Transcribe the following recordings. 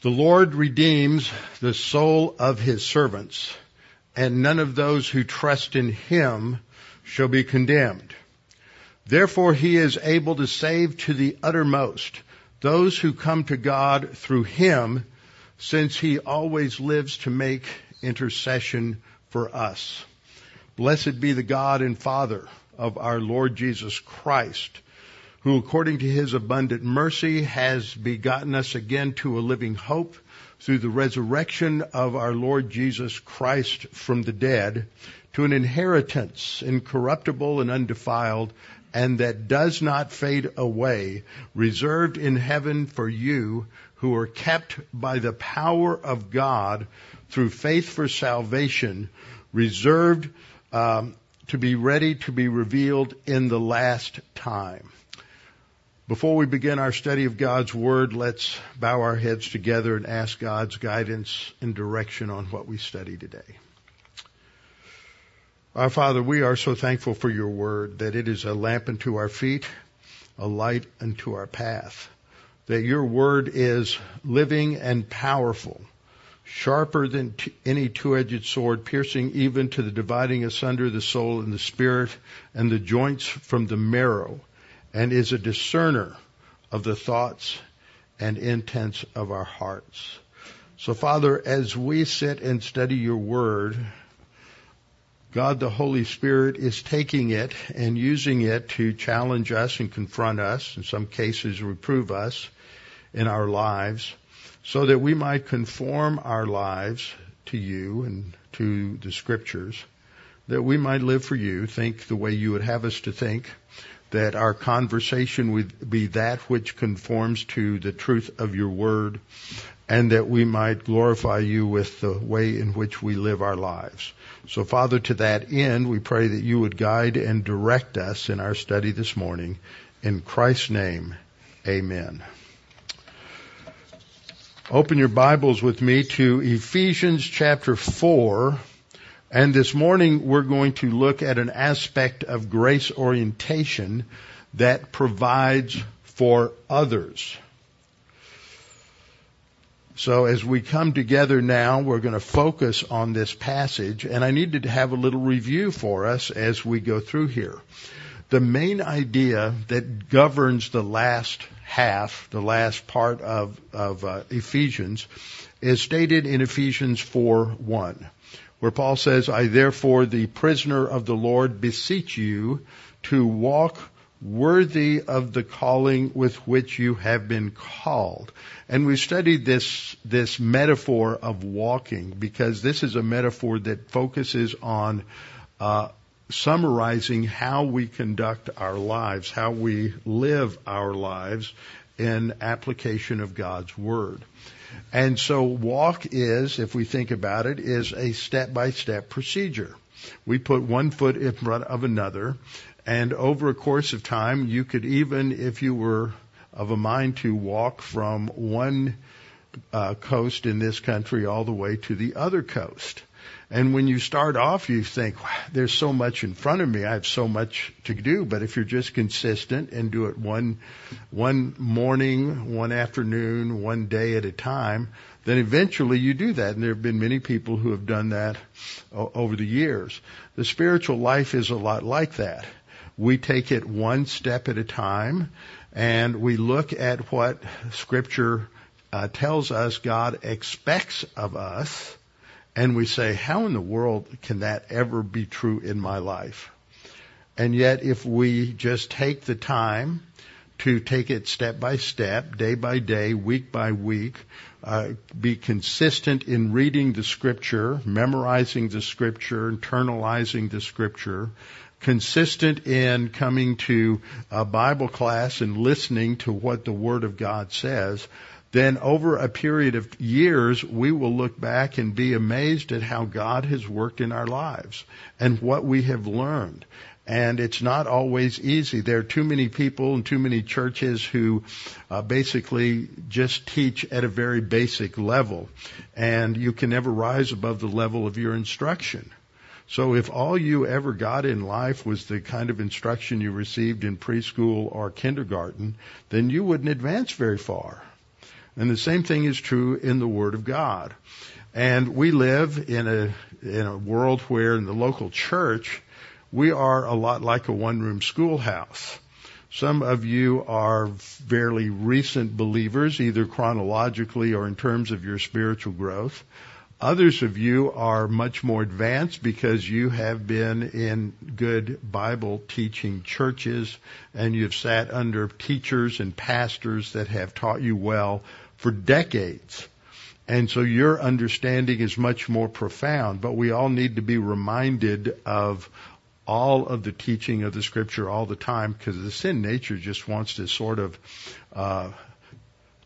The Lord redeems the soul of his servants, and none of those who trust in him shall be condemned. Therefore he is able to save to the uttermost those who come to God through him, since he always lives to make intercession for us. Blessed be the God and Father of our Lord Jesus Christ who according to his abundant mercy has begotten us again to a living hope through the resurrection of our Lord Jesus Christ from the dead to an inheritance incorruptible and undefiled and that does not fade away, reserved in heaven for you who are kept by the power of God through faith for salvation, reserved um, to be ready to be revealed in the last time. Before we begin our study of God's Word, let's bow our heads together and ask God's guidance and direction on what we study today. Our Father, we are so thankful for your Word that it is a lamp unto our feet, a light unto our path, that your Word is living and powerful, sharper than t- any two-edged sword, piercing even to the dividing asunder the soul and the spirit and the joints from the marrow and is a discerner of the thoughts and intents of our hearts. So Father, as we sit and study your word, God the Holy Spirit is taking it and using it to challenge us and confront us, in some cases reprove us in our lives, so that we might conform our lives to you and to the scriptures, that we might live for you, think the way you would have us to think, that our conversation would be that which conforms to the truth of your word, and that we might glorify you with the way in which we live our lives. So Father, to that end, we pray that you would guide and direct us in our study this morning. In Christ's name, amen. Open your Bibles with me to Ephesians chapter 4, and this morning we're going to look at an aspect of grace orientation that provides for others. So as we come together now, we're going to focus on this passage, and I needed to have a little review for us as we go through here. The main idea that governs the last half, the last part of, of uh, Ephesians, is stated in Ephesians 4 1 where Paul says, I therefore, the prisoner of the Lord, beseech you to walk worthy of the calling with which you have been called. And we studied this, this metaphor of walking because this is a metaphor that focuses on, uh, summarizing how we conduct our lives, how we live our lives in application of God's Word. And so walk is, if we think about it, is a step by step procedure. We put one foot in front of another and over a course of time you could even, if you were of a mind to walk from one uh, coast in this country all the way to the other coast. And when you start off, you think, there's so much in front of me. I have so much to do. But if you're just consistent and do it one, one morning, one afternoon, one day at a time, then eventually you do that. And there have been many people who have done that o- over the years. The spiritual life is a lot like that. We take it one step at a time and we look at what scripture uh, tells us God expects of us and we say, how in the world can that ever be true in my life? And yet if we just take the time to take it step by step, day by day, week by week, uh, be consistent in reading the scripture, memorizing the scripture, internalizing the scripture, consistent in coming to a Bible class and listening to what the Word of God says, then over a period of years, we will look back and be amazed at how God has worked in our lives and what we have learned. And it's not always easy. There are too many people and too many churches who uh, basically just teach at a very basic level. And you can never rise above the level of your instruction. So if all you ever got in life was the kind of instruction you received in preschool or kindergarten, then you wouldn't advance very far. And the same thing is true in the Word of God. And we live in a, in a world where in the local church, we are a lot like a one room schoolhouse. Some of you are fairly recent believers, either chronologically or in terms of your spiritual growth. Others of you are much more advanced because you have been in good Bible teaching churches and you've sat under teachers and pastors that have taught you well for decades. And so your understanding is much more profound, but we all need to be reminded of all of the teaching of the scripture all the time because the sin nature just wants to sort of uh,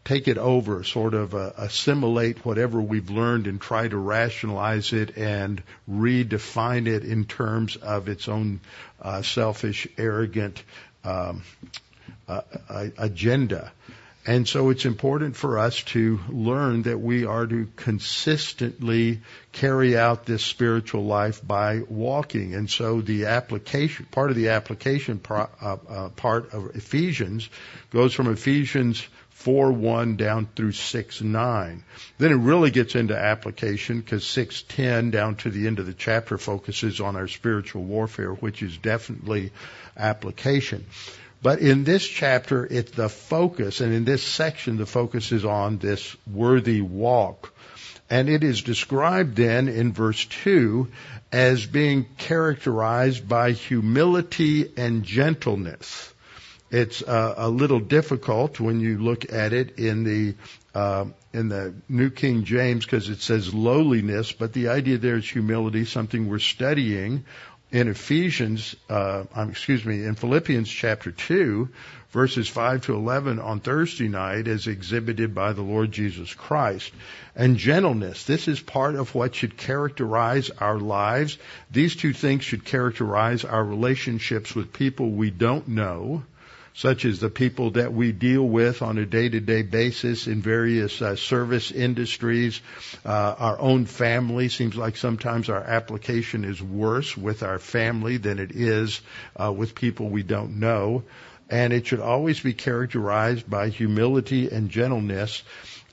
take it over, sort of uh, assimilate whatever we've learned and try to rationalize it and redefine it in terms of its own uh, selfish, arrogant um, agenda. And so it's important for us to learn that we are to consistently carry out this spiritual life by walking. And so the application, part of the application pro, uh, uh, part of Ephesians goes from Ephesians 4 1 down through 6 9. Then it really gets into application because 6 10 down to the end of the chapter focuses on our spiritual warfare, which is definitely application. But in this chapter, it's the focus, and in this section, the focus is on this worthy walk. And it is described then in verse 2 as being characterized by humility and gentleness. It's uh, a little difficult when you look at it in the uh, in the New King James because it says lowliness, but the idea there is humility, something we're studying in Ephesians, uh, excuse me, in Philippians chapter 2, verses 5 to 11 on Thursday night as exhibited by the Lord Jesus Christ. And gentleness, this is part of what should characterize our lives. These two things should characterize our relationships with people we don't know such as the people that we deal with on a day-to-day basis in various uh, service industries, uh, our own family. Seems like sometimes our application is worse with our family than it is uh, with people we don't know. And it should always be characterized by humility and gentleness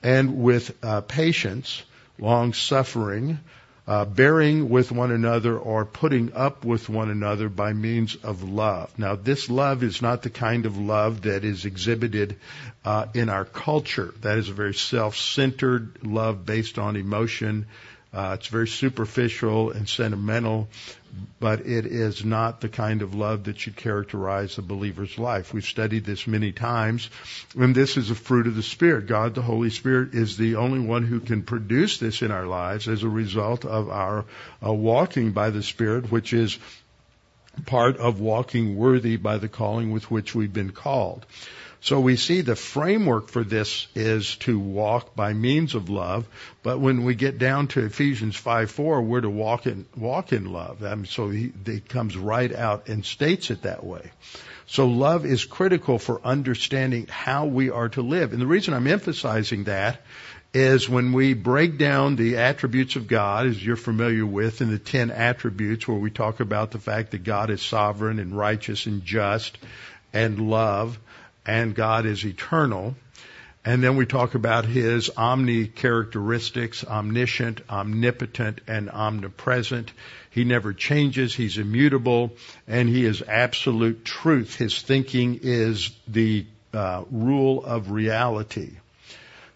and with uh, patience, long suffering, uh, bearing with one another or putting up with one another by means of love. Now, this love is not the kind of love that is exhibited uh, in our culture. That is a very self-centered love based on emotion. Uh, it's very superficial and sentimental but it is not the kind of love that should characterize a believer's life. We've studied this many times, and this is a fruit of the Spirit. God, the Holy Spirit, is the only one who can produce this in our lives as a result of our uh, walking by the Spirit, which is part of walking worthy by the calling with which we've been called. So we see the framework for this is to walk by means of love, but when we get down to Ephesians 5 4, we're to walk in, walk in love. Mean, so he, he comes right out and states it that way. So love is critical for understanding how we are to live. And the reason I'm emphasizing that is when we break down the attributes of God, as you're familiar with in the 10 attributes where we talk about the fact that God is sovereign and righteous and just and love, and God is eternal. And then we talk about his omni characteristics, omniscient, omnipotent, and omnipresent. He never changes. He's immutable and he is absolute truth. His thinking is the uh, rule of reality.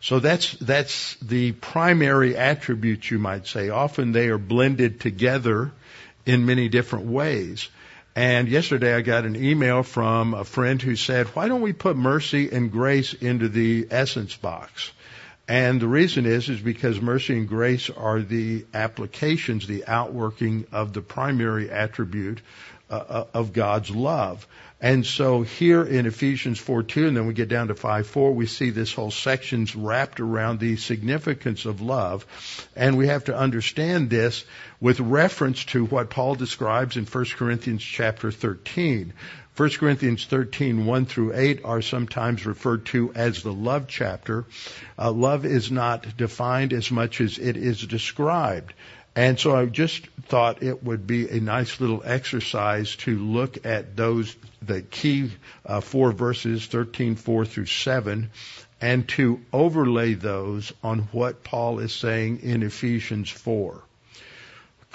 So that's, that's the primary attributes you might say. Often they are blended together in many different ways. And yesterday I got an email from a friend who said, why don't we put mercy and grace into the essence box? And the reason is, is because mercy and grace are the applications, the outworking of the primary attribute uh, uh of God's love. And so here in Ephesians 4:2, and then we get down to 5:4, we see this whole section's wrapped around the significance of love. And we have to understand this with reference to what Paul describes in 1 Corinthians chapter 13. 1 Corinthians 13, 1 through 8 are sometimes referred to as the love chapter. Uh, love is not defined as much as it is described. And so I just thought it would be a nice little exercise to look at those, the key uh, four verses, 13, 4 through 7, and to overlay those on what Paul is saying in Ephesians 4.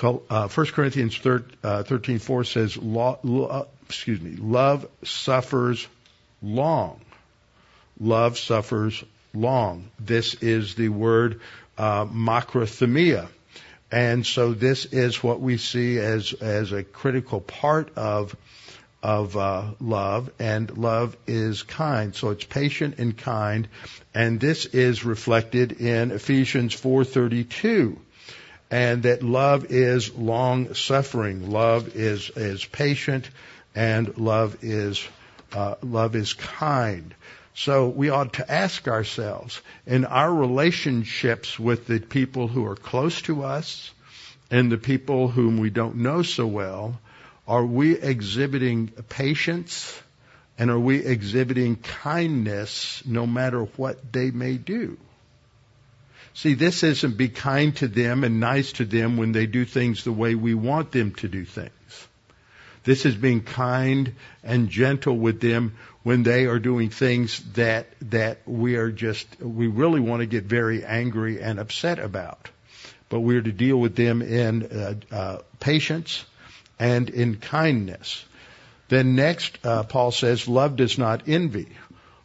Uh, 1 Corinthians 13, uh, 13 4 says, lo, excuse me, love suffers long. Love suffers long. This is the word uh. And so this is what we see as, as a critical part of of uh, love, and love is kind. So it's patient and kind, and this is reflected in Ephesians 4:32, and that love is long suffering, love is is patient, and love is uh, love is kind. So we ought to ask ourselves in our relationships with the people who are close to us and the people whom we don't know so well are we exhibiting patience and are we exhibiting kindness no matter what they may do? See, this isn't be kind to them and nice to them when they do things the way we want them to do things. This is being kind and gentle with them when they are doing things that, that we are just, we really want to get very angry and upset about. But we're to deal with them in uh, uh, patience and in kindness. Then next, uh, Paul says, love does not envy.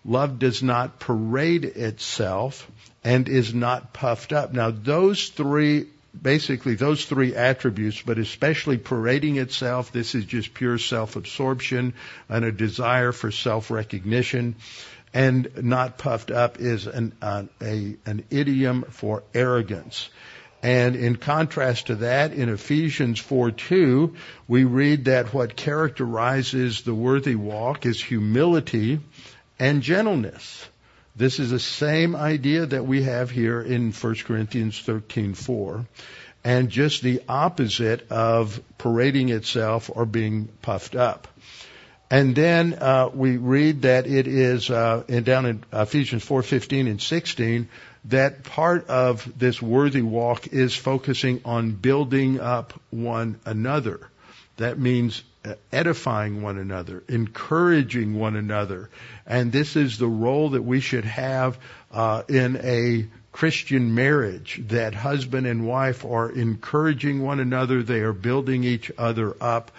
Love does not parade itself and is not puffed up. Now those three, basically those three attributes, but especially parading itself, this is just pure self-absorption and a desire for self-recognition. And not puffed up is an, uh, a, an idiom for arrogance. And in contrast to that, in Ephesians 4:2, we read that what characterizes the worthy walk is humility and gentleness. This is the same idea that we have here in 1 Corinthians 13:4, and just the opposite of parading itself or being puffed up. And then uh, we read that it is uh, down in Ephesians 4:15 and 16 that part of this worthy walk is focusing on building up one another. That means edifying one another, encouraging one another. And this is the role that we should have uh, in a Christian marriage, that husband and wife are encouraging one another, they are building each other up,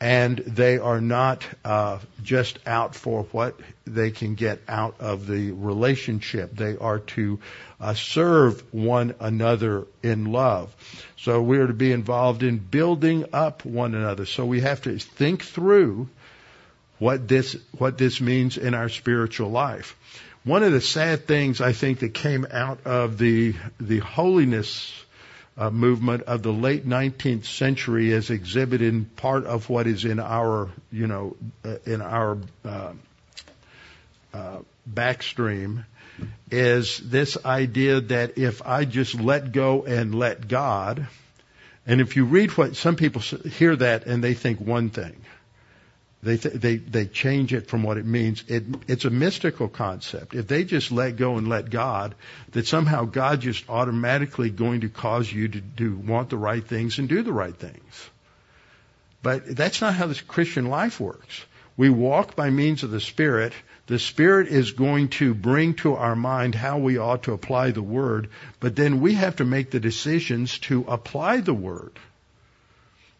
and they are not uh, just out for what they can get out of the relationship. They are to uh, serve one another in love. So we are to be involved in building up one another. So we have to think through what this what this means in our spiritual life. One of the sad things I think that came out of the the holiness uh, movement of the late 19th century as exhibited in part of what is in our, you know, uh, in our uh, uh, backstream is this idea that if I just let go and let God, and if you read what some people hear that and they think one thing, they th- they they change it from what it means. It, it's a mystical concept. If they just let go and let God, that somehow God just automatically going to cause you to do want the right things and do the right things. But that's not how this Christian life works. We walk by means of the Spirit. The Spirit is going to bring to our mind how we ought to apply the Word, but then we have to make the decisions to apply the Word.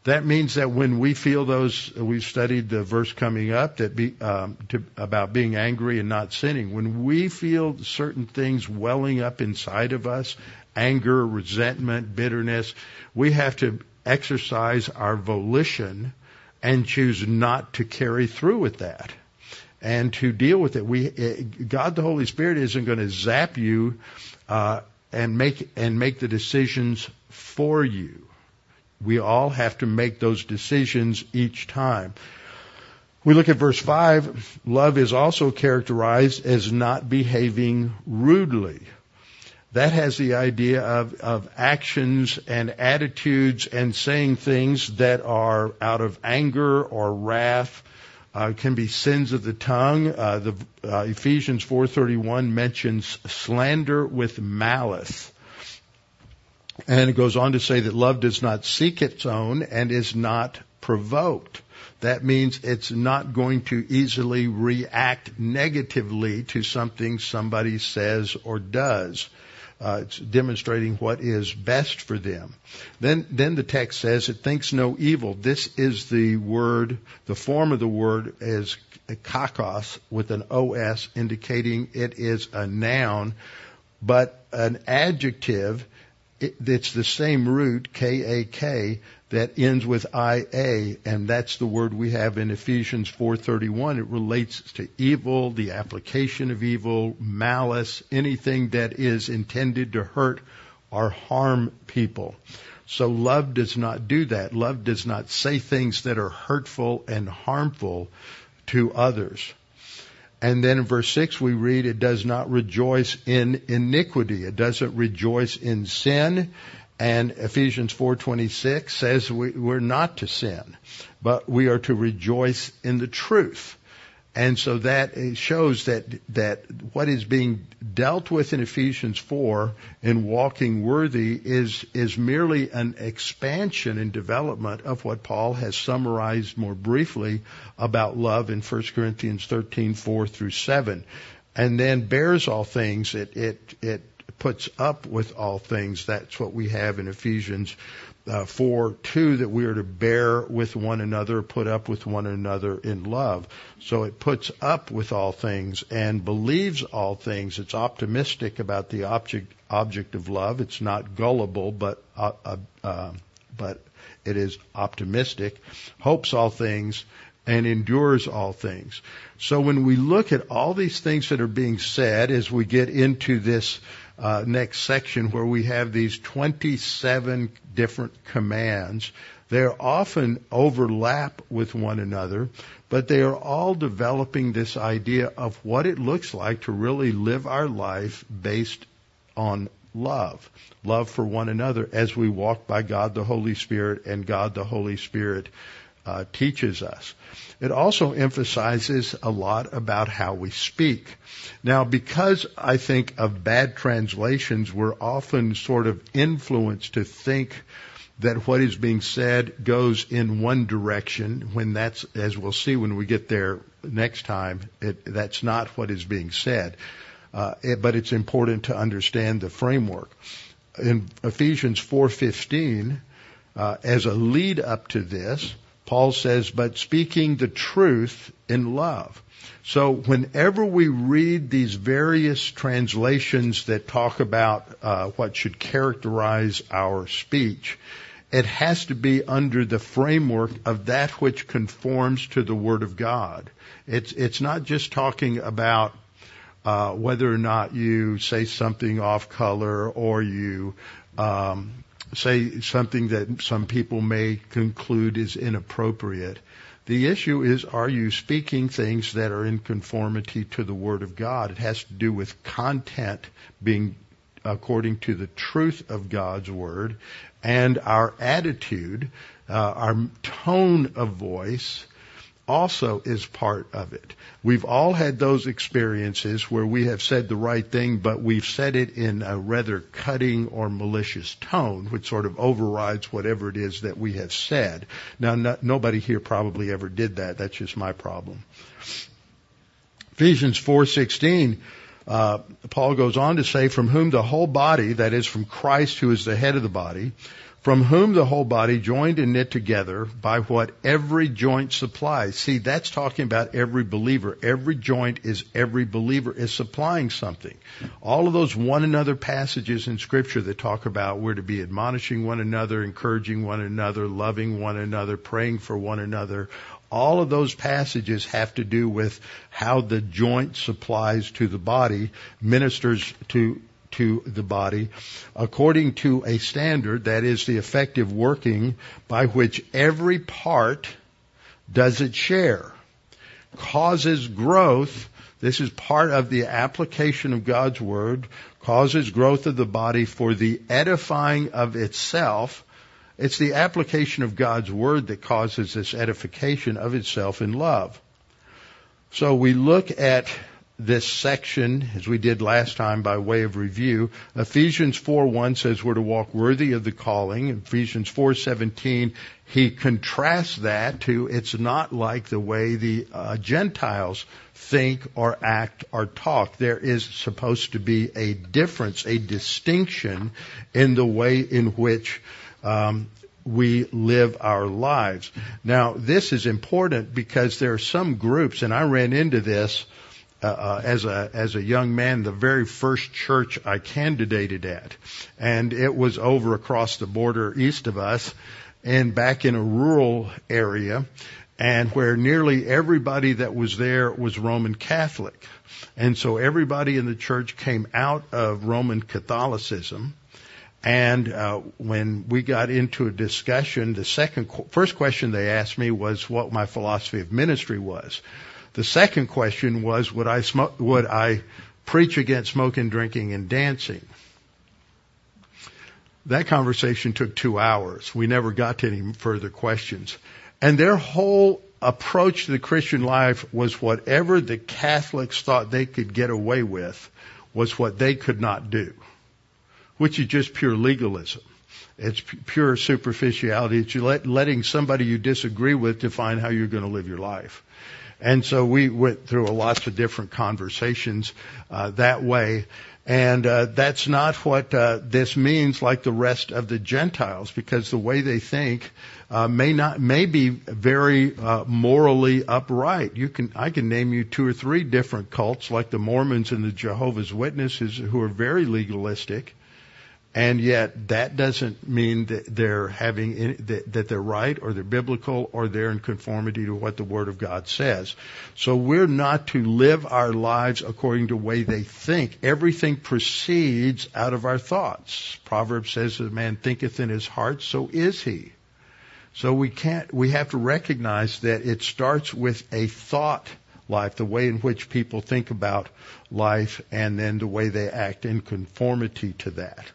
That means that when we feel those, we've studied the verse coming up that be, um, to, about being angry and not sinning. When we feel certain things welling up inside of us, anger, resentment, bitterness, we have to exercise our volition and choose not to carry through with that and to deal with it. We, God the Holy Spirit isn't going to zap you uh, and make and make the decisions for you. We all have to make those decisions each time. We look at verse 5. Love is also characterized as not behaving rudely. That has the idea of, of actions and attitudes and saying things that are out of anger or wrath. Uh, can be sins of the tongue. Uh, the uh, Ephesians 4:31 mentions slander with malice. And it goes on to say that love does not seek its own and is not provoked. That means it's not going to easily react negatively to something somebody says or does. Uh, it's demonstrating what is best for them. Then, then the text says it thinks no evil. This is the word, the form of the word is kakos with an os, indicating it is a noun, but an adjective. It, it's the same root, k-a-k, that ends with ia, and that's the word we have in Ephesians 4:31. It relates to evil, the application of evil, malice, anything that is intended to hurt or harm people. So love does not do that. Love does not say things that are hurtful and harmful to others. And then in verse 6 we read, it does not rejoice in iniquity. It doesn't rejoice in sin. And Ephesians 4:26 says we, we're not to sin, but we are to rejoice in the truth. And so that shows that that what is being dealt with in Ephesians 4 in walking worthy is is merely an expansion and development of what Paul has summarized more briefly about love in 1 Corinthians 13:4 through 7. And then bears all things. It it it puts up with all things. That's what we have in Ephesians uh, 4 2 that we are to bear with one another, put up with one another in love. So it puts up with all things and believes all things. It's optimistic about the object object of love. It's not gullible, but uh, uh, uh but it is optimistic. Hopes all things and endures all things. So when we look at all these things that are being said as we get into this uh, next section where we have these 27 different commands. They often overlap with one another, but they are all developing this idea of what it looks like to really live our life based on love, love for one another as we walk by God the Holy Spirit and God the Holy Spirit uh, teaches us. It also emphasizes a lot about how we speak. Now, because I think of bad translations, we're often sort of influenced to think that what is being said goes in one direction when that's, as we'll see when we get there next time, it, that's not what is being said. Uh, it, but it's important to understand the framework. In Ephesians 4:15, uh, as a lead up to this, Paul says, but speaking the truth in love. So whenever we read these various translations that talk about uh, what should characterize our speech, it has to be under the framework of that which conforms to the Word of God. It's it's not just talking about uh, whether or not you say something off color or you um, say something that some people may conclude is inappropriate. The issue is, are you speaking things that are in conformity to the Word of God? It has to do with content being according to the truth of God's Word and our attitude, uh, our tone of voice, also is part of it. We've all had those experiences where we have said the right thing, but we've said it in a rather cutting or malicious tone, which sort of overrides whatever it is that we have said. Now, no, nobody here probably ever did that. That's just my problem. Ephesians 4:16 uh, Paul goes on to say, from whom the whole body, that is from Christ who is the head of the body, from whom the whole body joined and knit together by what every joint supplies. See, that's talking about every believer. Every joint is every believer is supplying something. All of those one another passages in scripture that talk about we're to be admonishing one another, encouraging one another, loving one another, praying for one another. All of those passages have to do with how the joint supplies to the body, ministers to to the body according to a standard that is the effective working by which every part does its share, causes growth. This is part of the application of God's Word, causes growth of the body for the edifying of itself. It's the application of God's Word that causes this edification of itself in love. So we look at this section as we did last time by way of review. Ephesians 4:1 says we're to walk worthy of the calling. Ephesians 4:17 he contrasts that to it's not like the way the uh, Gentiles think or act or talk. There is supposed to be a difference, a distinction in the way in which um, we live our lives. Now, this is important because there are some groups, and I ran into this uh, uh, as a as a young man, the very first church I candidated at, and it was over across the border east of us, and back in a rural area, and where nearly everybody that was there was Roman Catholic, and so everybody in the church came out of Roman Catholicism. And uh, when we got into a discussion, the second, first question they asked me was what my philosophy of ministry was. The second question was, would I smoke, would I preach against smoking, drinking, and dancing? That conversation took two hours. We never got to any further questions. And their whole approach to the Christian life was whatever the Catholics thought they could get away with was what they could not do, which is just pure legalism. It's pure superficiality. It's letting somebody you disagree with define how you're going to live your life. And so we went through lots of different conversations uh, that way. And uh, that's not what uh, this means, like the rest of the Gentiles, because the way they think uh, may not may be very uh, morally upright. You can I can name you two or three different cults, like the Mormons and the Jehovah's Witnesses, who are very legalistic, and yet that doesn't mean that they're having any, that, that they're right or they're biblical or they're in conformity to what the Word of God says. So we're not to live our lives according to the way they think. Everything proceeds out of our thoughts. Proverbs says, "A man thinketh in his heart, so is he." So we can't. We have to recognize that it starts with a thought life, the way in which people think about life, and then the way they act in conformity to that.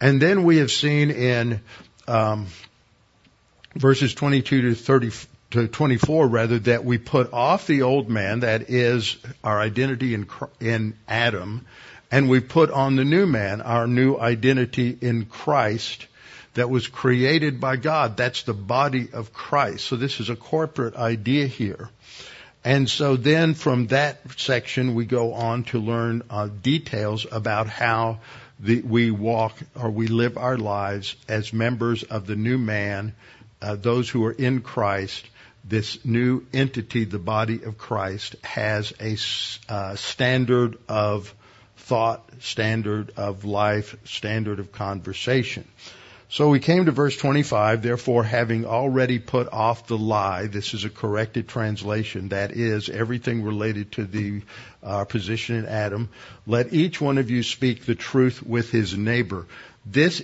And then we have seen in um, verses 22 to 30 to 24 rather that we put off the old man that is our identity in in Adam and we put on the new man our new identity in Christ that was created by God. That's the body of Christ. So this is a corporate idea here. And so then from that section we go on to learn uh, details about how the, we walk or we live our lives as members of the new man, uh, those who are in Christ. This new entity, the body of Christ, has a uh, standard of thought, standard of life, standard of conversation. So we came to verse 25, therefore having already put off the lie, this is a corrected translation, that is everything related to the uh, position in Adam, let each one of you speak the truth with his neighbor. This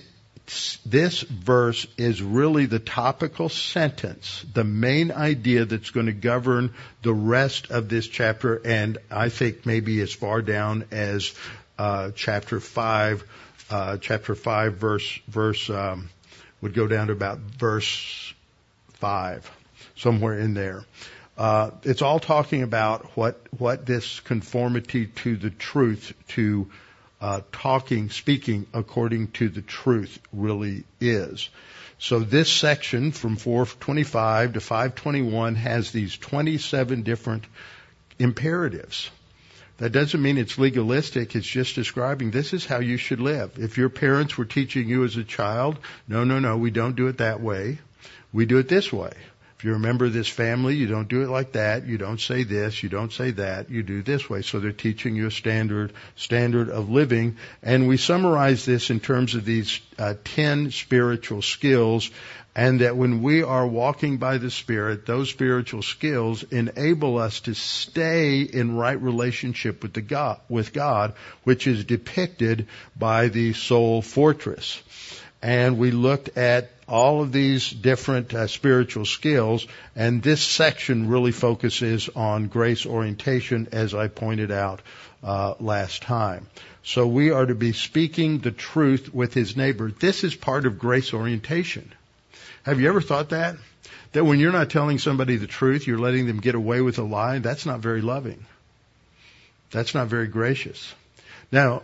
this verse is really the topical sentence, the main idea that's going to govern the rest of this chapter, and I think maybe as far down as uh, chapter five, uh, chapter 5 verse, verse, um, would go down to about verse 5, somewhere in there. Uh, it's all talking about what, what this conformity to the truth, to uh, talking, speaking according to the truth really is. So this section from 425 to 521 has these 27 different imperatives. That doesn't mean it's legalistic. It's just describing this is how you should live. If your parents were teaching you as a child, no, no, no, we don't do it that way. We do it this way. If you're a member of this family, you don't do it like that. You don't say this. You don't say that. You do this way. So they're teaching you a standard, standard of living. And we summarize this in terms of these uh, 10 spiritual skills and that when we are walking by the Spirit, those spiritual skills enable us to stay in right relationship with the God, with God, which is depicted by the soul fortress. And we looked at all of these different uh, spiritual skills, and this section really focuses on grace orientation, as I pointed out uh, last time. So we are to be speaking the truth with his neighbor. This is part of grace orientation. Have you ever thought that? That when you're not telling somebody the truth, you're letting them get away with a lie? That's not very loving. That's not very gracious. Now,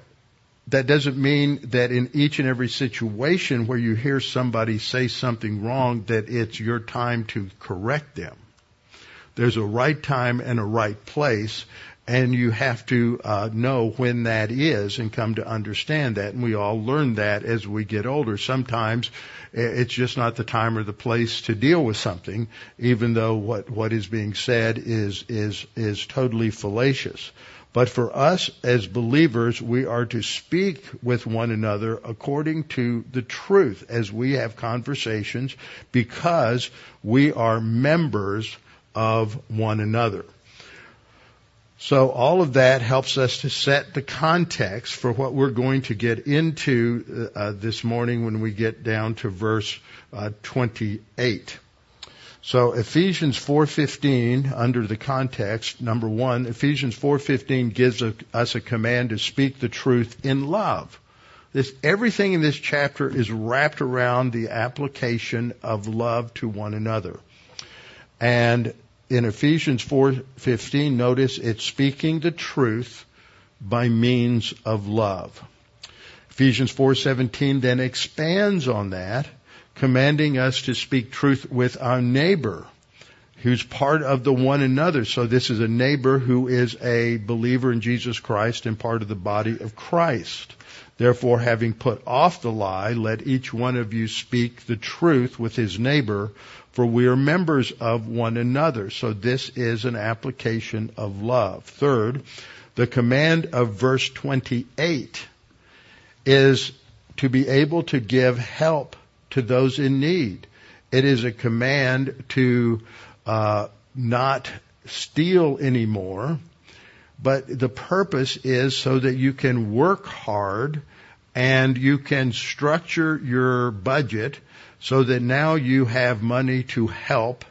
that doesn't mean that in each and every situation where you hear somebody say something wrong that it's your time to correct them. There's a right time and a right place and you have to uh, know when that is and come to understand that. And we all learn that as we get older. Sometimes it's just not the time or the place to deal with something, even though what what is being said is is is totally fallacious. But for us as believers, we are to speak with one another according to the truth as we have conversations because we are members of one another. So all of that helps us to set the context for what we're going to get into uh, this morning when we get down to verse uh, 28. So Ephesians 4:15 under the context number 1 Ephesians 4:15 gives a, us a command to speak the truth in love. This everything in this chapter is wrapped around the application of love to one another. And in Ephesians 4:15 notice it's speaking the truth by means of love. Ephesians 4:17 then expands on that commanding us to speak truth with our neighbor who's part of the one another. So this is a neighbor who is a believer in Jesus Christ and part of the body of Christ. Therefore, having put off the lie, let each one of you speak the truth with his neighbor, for we are members of one another. So this is an application of love. Third, the command of verse 28 is to be able to give help to those in need. It is a command to uh, not steal anymore, but the purpose is so that you can work hard and you can structure your budget so that now you have money to help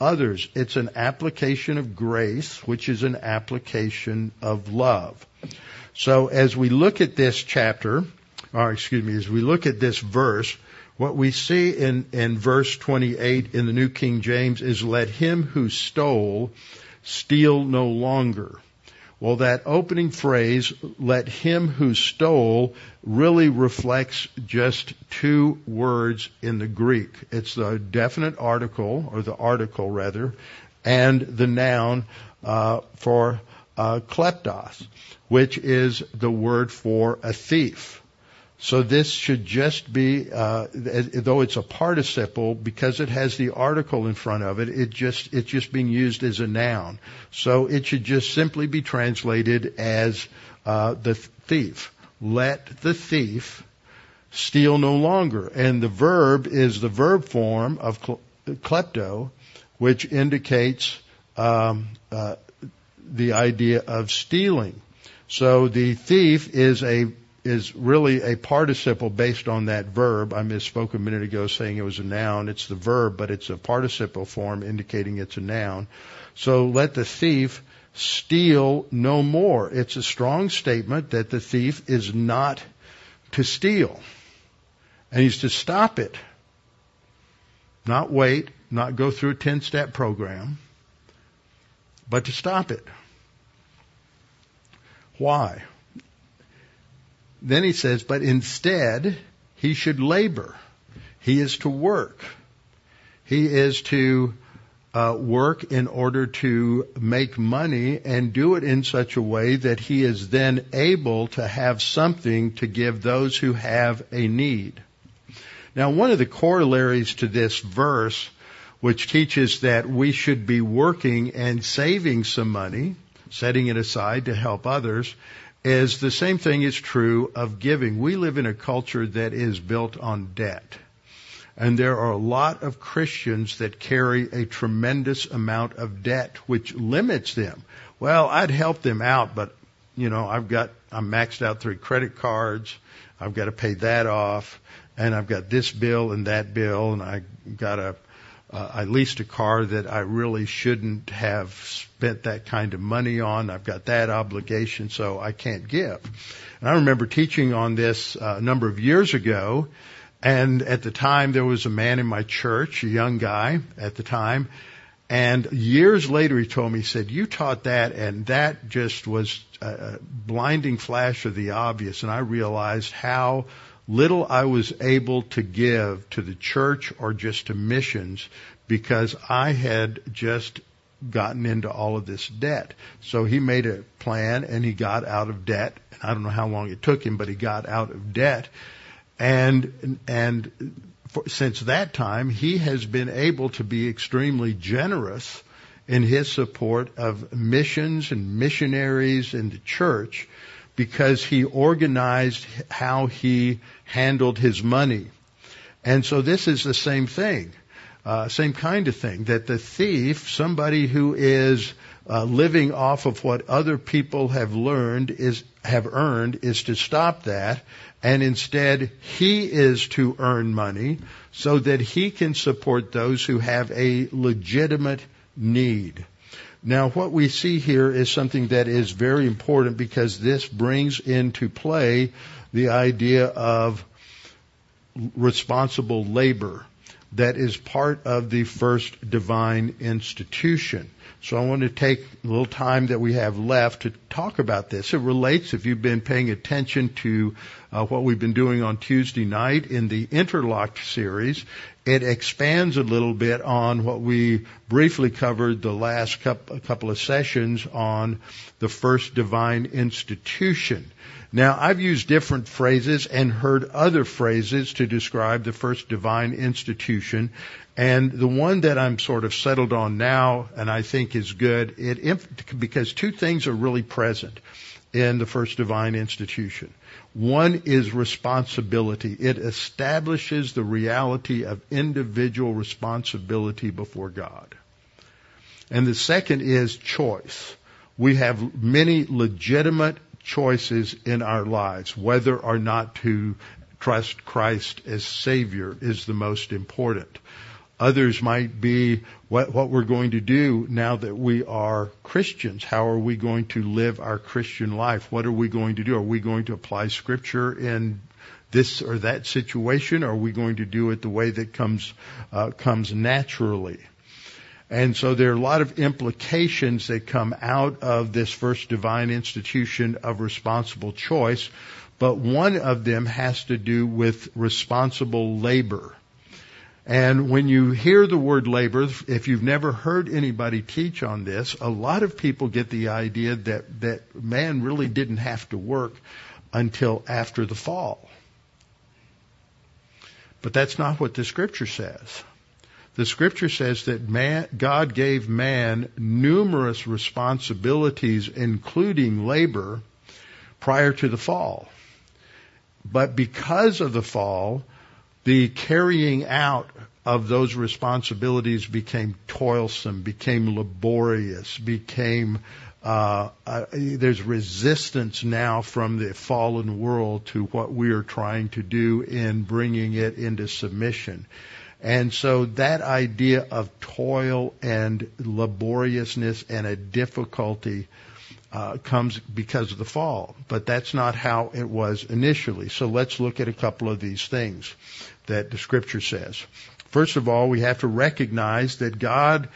others. It's an application of grace, which is an application of love. So as we look at this chapter, or excuse me, as we look at this verse, what we see in, in verse 28 in the New King James is let him who stole steal no longer. Well, that opening phrase, let him who stole, really reflects just two words in the Greek. It's the definite article, or the article rather, and the noun uh, for uh, kleptos, which is the word for a thief. So this should just be, uh, though it's a participle, because it has the article in front of it, it just it's just being used as a noun. So it should just simply be translated as uh, the thief. Let the thief steal no longer, and the verb is the verb form of klepto, which indicates um, uh, the idea of stealing. So the thief is a is really a participle based on that verb. I misspoke a minute ago saying it was a noun. It's the verb, but it's a participle form indicating it's a noun. So let the thief steal no more. It's a strong statement that the thief is not to steal. And he's to stop it. Not wait, not go through a 10 step program, but to stop it. Why? Then he says, but instead, he should labor. He is to work. He is to uh, work in order to make money and do it in such a way that he is then able to have something to give those who have a need. Now, one of the corollaries to this verse, which teaches that we should be working and saving some money, setting it aside to help others, is the same thing is true of giving. We live in a culture that is built on debt. And there are a lot of Christians that carry a tremendous amount of debt, which limits them. Well, I'd help them out, but, you know, I've got, I'm maxed out three credit cards. I've got to pay that off. And I've got this bill and that bill, and I got a, uh, I leased a car that I really shouldn't have spent that kind of money on. I've got that obligation, so I can't give. And I remember teaching on this uh, a number of years ago, and at the time there was a man in my church, a young guy at the time, And years later, he told me, he said, you taught that and that just was a blinding flash of the obvious. And I realized how little I was able to give to the church or just to missions because I had just gotten into all of this debt. So he made a plan and he got out of debt. I don't know how long it took him, but he got out of debt. And, and for, since that time, he has been able to be extremely generous in his support of missions and missionaries in the church because he organized how he handled his money. And so this is the same thing, uh, same kind of thing, that the thief, somebody who is uh, living off of what other people have learned is have earned is to stop that and instead he is to earn money so that he can support those who have a legitimate need. Now what we see here is something that is very important because this brings into play the idea of responsible labor that is part of the first divine institution. So I want to take a little time that we have left to talk about this. It relates, if you've been paying attention to uh, what we've been doing on Tuesday night in the Interlocked series, it expands a little bit on what we briefly covered the last couple of sessions on the first divine institution. Now, I've used different phrases and heard other phrases to describe the first divine institution, and the one that I'm sort of settled on now, and I think is good, it because two things are really present in the first divine institution. One is responsibility. It establishes the reality of individual responsibility before God. And the second is choice. We have many legitimate choices in our lives. Whether or not to trust Christ as Savior is the most important. Others might be what, what we're going to do now that we are Christians. How are we going to live our Christian life? What are we going to do? Are we going to apply Scripture in this or that situation? Are we going to do it the way that comes uh, comes naturally? And so there are a lot of implications that come out of this first divine institution of responsible choice, but one of them has to do with responsible labor. And when you hear the word labor, if you've never heard anybody teach on this, a lot of people get the idea that, that man really didn't have to work until after the fall. But that's not what the scripture says the scripture says that man, God gave man numerous responsibilities, including labor, prior to the fall. But because of the fall, the carrying out of those responsibilities became toilsome, became laborious, became uh, uh, there's resistance now from the fallen world to what we are trying to do in bringing it into submission. And so that idea of toil and laboriousness and a difficulty uh, comes because of the fall. But that's not how it was initially. So let's look at a couple of these things that the scripture says. First of all, we have to recognize that God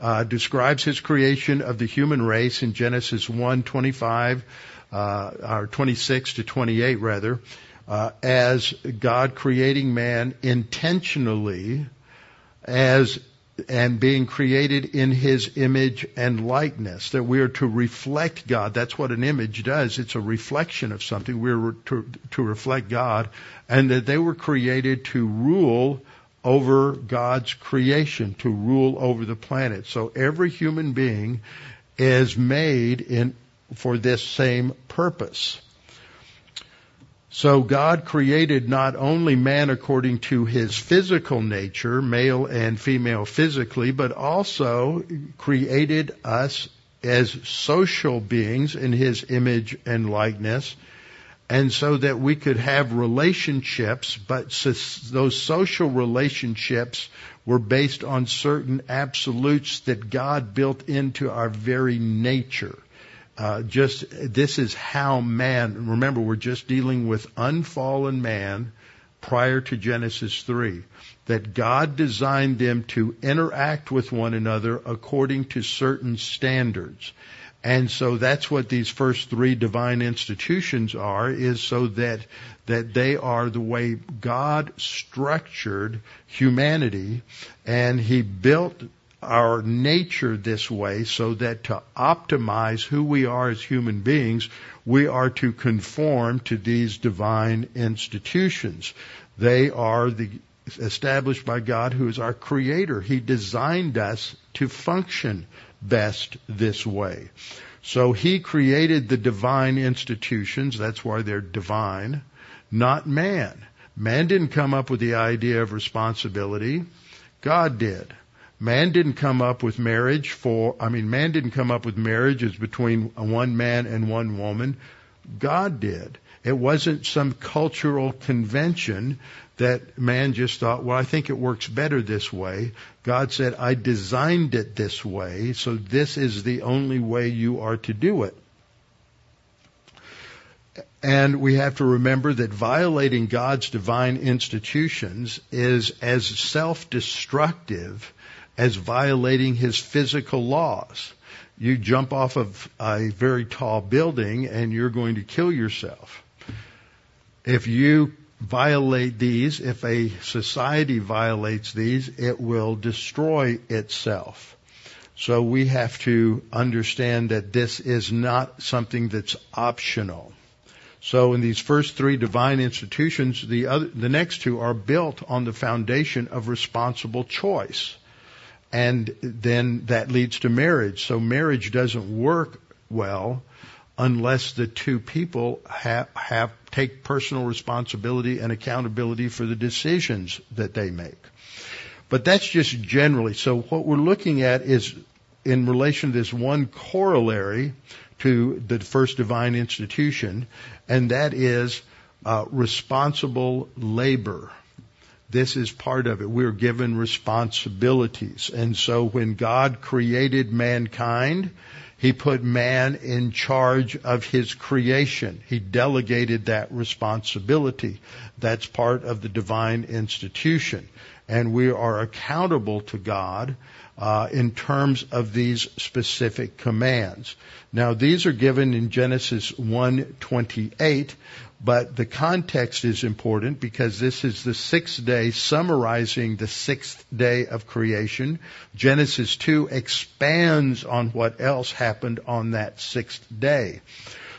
uh, describes his creation of the human race in Genesis 1, 25, uh, or 26 to 28 rather, uh, as God creating man intentionally as and being created in his image and likeness that we are to reflect God. That's what an image does. It's a reflection of something. We're to, to reflect God and that they were created to rule over God's creation to rule over the planet. So every human being is made in for this same purpose so God created not only man according to his physical nature, male and female physically, but also created us as social beings in his image and likeness. And so that we could have relationships, but those social relationships were based on certain absolutes that God built into our very nature uh, just this is how man. Remember, we're just dealing with unfallen man, prior to Genesis 3 that God designed them to interact with one another according to certain standards. And so that's what these first three divine institutions are, is so that, that they are the way God structured humanity and He built our nature this way so that to optimize who we are as human beings, we are to conform to these divine institutions. They are the established by God who is our creator. He designed us to function best this way. So he created the divine institutions, that's why they're divine, not man. Man didn't come up with the idea of responsibility. God did. Man didn't come up with marriage for, I mean, man didn't come up with marriage as between one man and one woman. God did. It wasn't some cultural convention that man just thought, well, I think it works better this way. God said, I designed it this way, so this is the only way you are to do it. And we have to remember that violating God's divine institutions is as self-destructive as violating his physical laws. You jump off of a very tall building and you're going to kill yourself. If you violate these, if a society violates these, it will destroy itself. So we have to understand that this is not something that's optional. So in these first three divine institutions, the other, the next two are built on the foundation of responsible choice. And then that leads to marriage. So marriage doesn't work well unless the two people have, have take personal responsibility and accountability for the decisions that they make. But that's just generally. So what we're looking at is in relation to this one corollary to the first divine institution, and that is uh, responsible labor. This is part of it. We're given responsibilities. And so when God created mankind, he put man in charge of his creation. He delegated that responsibility. That's part of the divine institution. And we are accountable to God uh, in terms of these specific commands. Now these are given in Genesis 1:28, but the context is important because this is the sixth day summarizing the sixth day of creation. Genesis 2 expands on what else happened on that sixth day.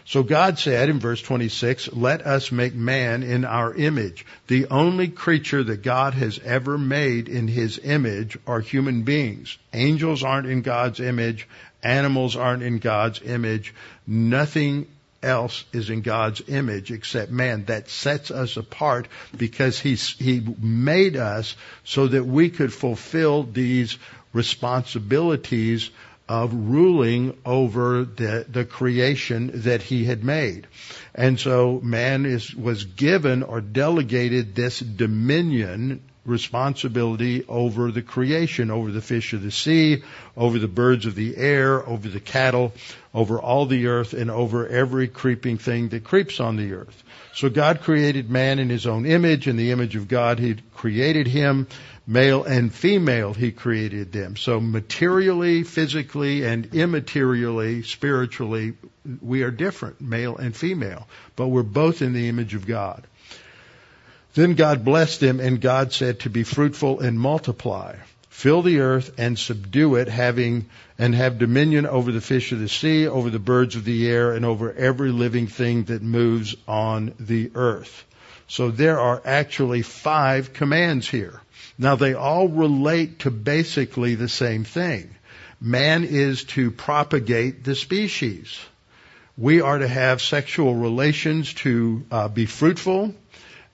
So God said in verse 26, let us make man in our image. The only creature that God has ever made in his image are human beings. Angels aren't in God's image. Animals aren't in God's image. Nothing else is in God's image except man. That sets us apart because he's, he made us so that we could fulfill these responsibilities of ruling over the, the creation that he had made. And so man is, was given or delegated this dominion responsibility over the creation, over the fish of the sea, over the birds of the air, over the cattle, over all the earth, and over every creeping thing that creeps on the earth. So God created man in his own image. In the image of God, he created him. Male and female, he created them. So materially, physically, and immaterially, spiritually, we are different, male and female. But we're both in the image of God. Then God blessed them and God said to be fruitful and multiply. Fill the earth and subdue it, having and have dominion over the fish of the sea, over the birds of the air, and over every living thing that moves on the earth. So there are actually five commands here. Now they all relate to basically the same thing. Man is to propagate the species. We are to have sexual relations to uh, be fruitful,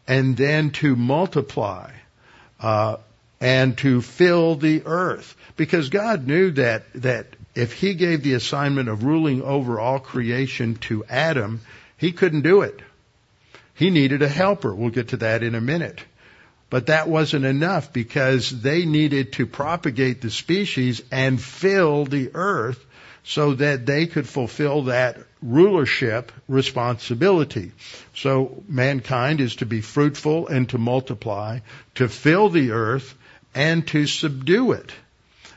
and then to multiply uh, and to fill the earth. Because God knew that that if He gave the assignment of ruling over all creation to Adam, He couldn't do it. He needed a helper. We'll get to that in a minute. But that wasn't enough because they needed to propagate the species and fill the earth so that they could fulfill that rulership responsibility. So mankind is to be fruitful and to multiply, to fill the earth and to subdue it.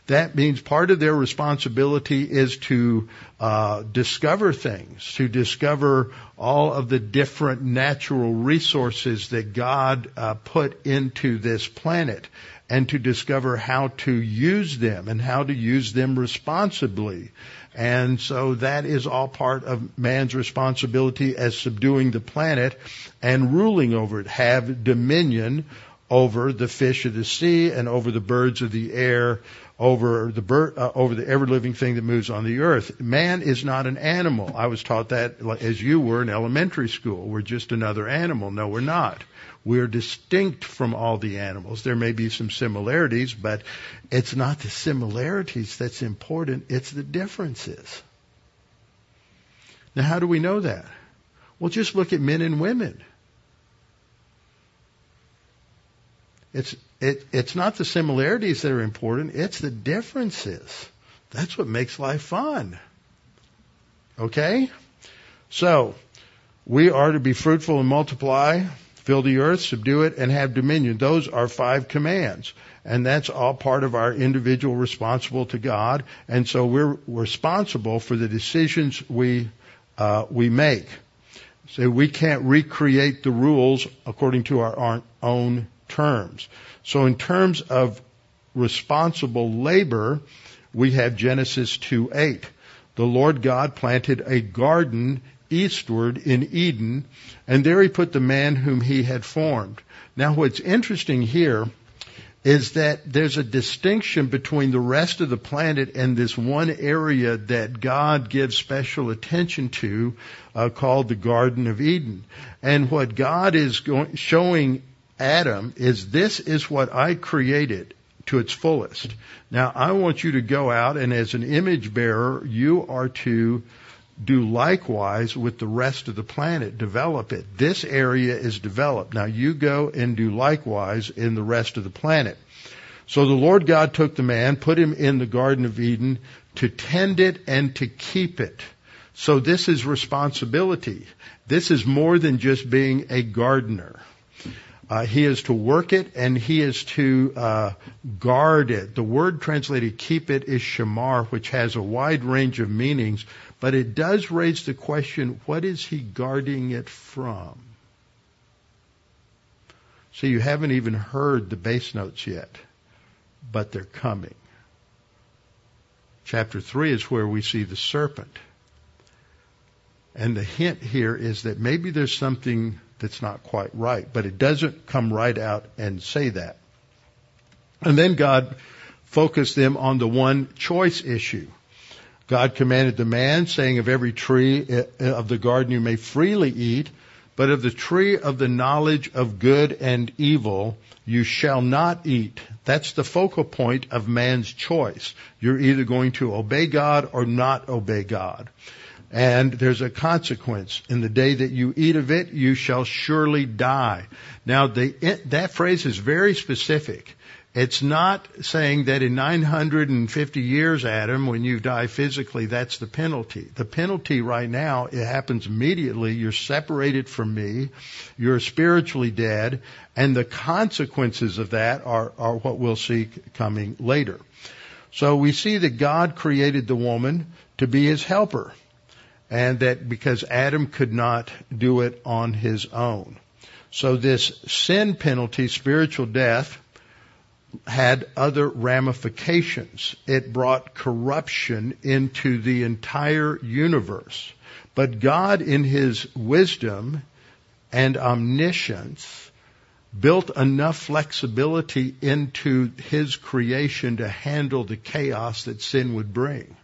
That means part of their responsibility is to uh, discover things, to discover all of the different natural resources that God uh, put into this planet, and to discover how to use them and how to use them responsibly. And so that is all part of man's responsibility as subduing the planet and ruling over it, have dominion over the fish of the sea and over the birds of the air, over the bird, uh, over the ever living thing that moves on the earth. Man is not an animal. I was taught that as you were in elementary school. We're just another animal. No, we're not. We're distinct from all the animals. There may be some similarities, but it's not the similarities that's important. It's the differences. Now, how do we know that? Well, just look at men and women. It's it, it's not the similarities that are important, it's the differences. That's what makes life fun. Okay? So, we are to be fruitful and multiply, fill the earth, subdue it, and have dominion. Those are five commands. And that's all part of our individual responsible to God. And so we're responsible for the decisions we, uh, we make. So we can't recreate the rules according to our own terms. So in terms of responsible labor, we have Genesis 2:8. The Lord God planted a garden eastward in Eden, and there he put the man whom he had formed. Now what's interesting here is that there's a distinction between the rest of the planet and this one area that God gives special attention to, uh, called the Garden of Eden. And what God is going, showing Adam is this is what I created to its fullest. Now I want you to go out and as an image bearer, you are to do likewise with the rest of the planet, develop it. This area is developed. Now you go and do likewise in the rest of the planet. So the Lord God took the man, put him in the Garden of Eden to tend it and to keep it. So this is responsibility. This is more than just being a gardener. Uh, he is to work it and he is to uh, guard it. The word translated keep it is shamar, which has a wide range of meanings, but it does raise the question, what is he guarding it from? So you haven't even heard the bass notes yet, but they're coming. Chapter 3 is where we see the serpent. And the hint here is that maybe there's something that's not quite right. But it doesn't come right out and say that. And then God focused them on the one choice issue. God commanded the man, saying, of every tree eh, of the garden you may freely eat, but of the tree of the knowledge of good and evil you shall not eat. That's the focal point of man's choice. You're either going to obey God or not obey God and there's a consequence. In the day that you eat of it, you shall surely die. Now, the, that phrase is very specific. It's not saying that in 950 years, Adam, when you die physically, that's the penalty. The penalty right now, it happens immediately. You're separated from me. You're spiritually dead. And the consequences of that are, are what we'll see coming later. So we see that God created the woman to be his helper and that because Adam could not do it on his own. So this sin penalty, spiritual death, had other ramifications. It brought corruption into the entire universe. But God in His wisdom and omniscience built enough flexibility into His creation to handle the chaos that sin would bring.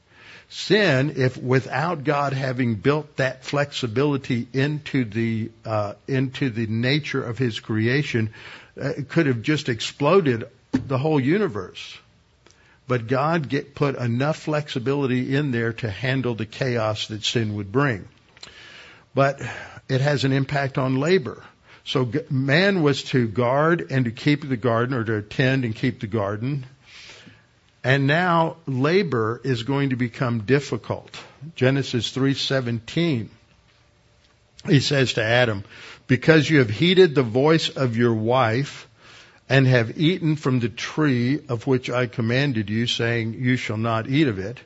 Sin, if without God having built that flexibility into the uh, into the nature of His creation, uh, could have just exploded the whole universe. But God get, put enough flexibility in there to handle the chaos that sin would bring. But it has an impact on labor. So man was to guard and to keep the garden, or to attend and keep the garden And now labor is going to become difficult. Genesis 3:17. He says to Adam, "Because you have heeded the voice of your wife and have eaten from the tree of which I commanded you, saying, You shall not eat of it.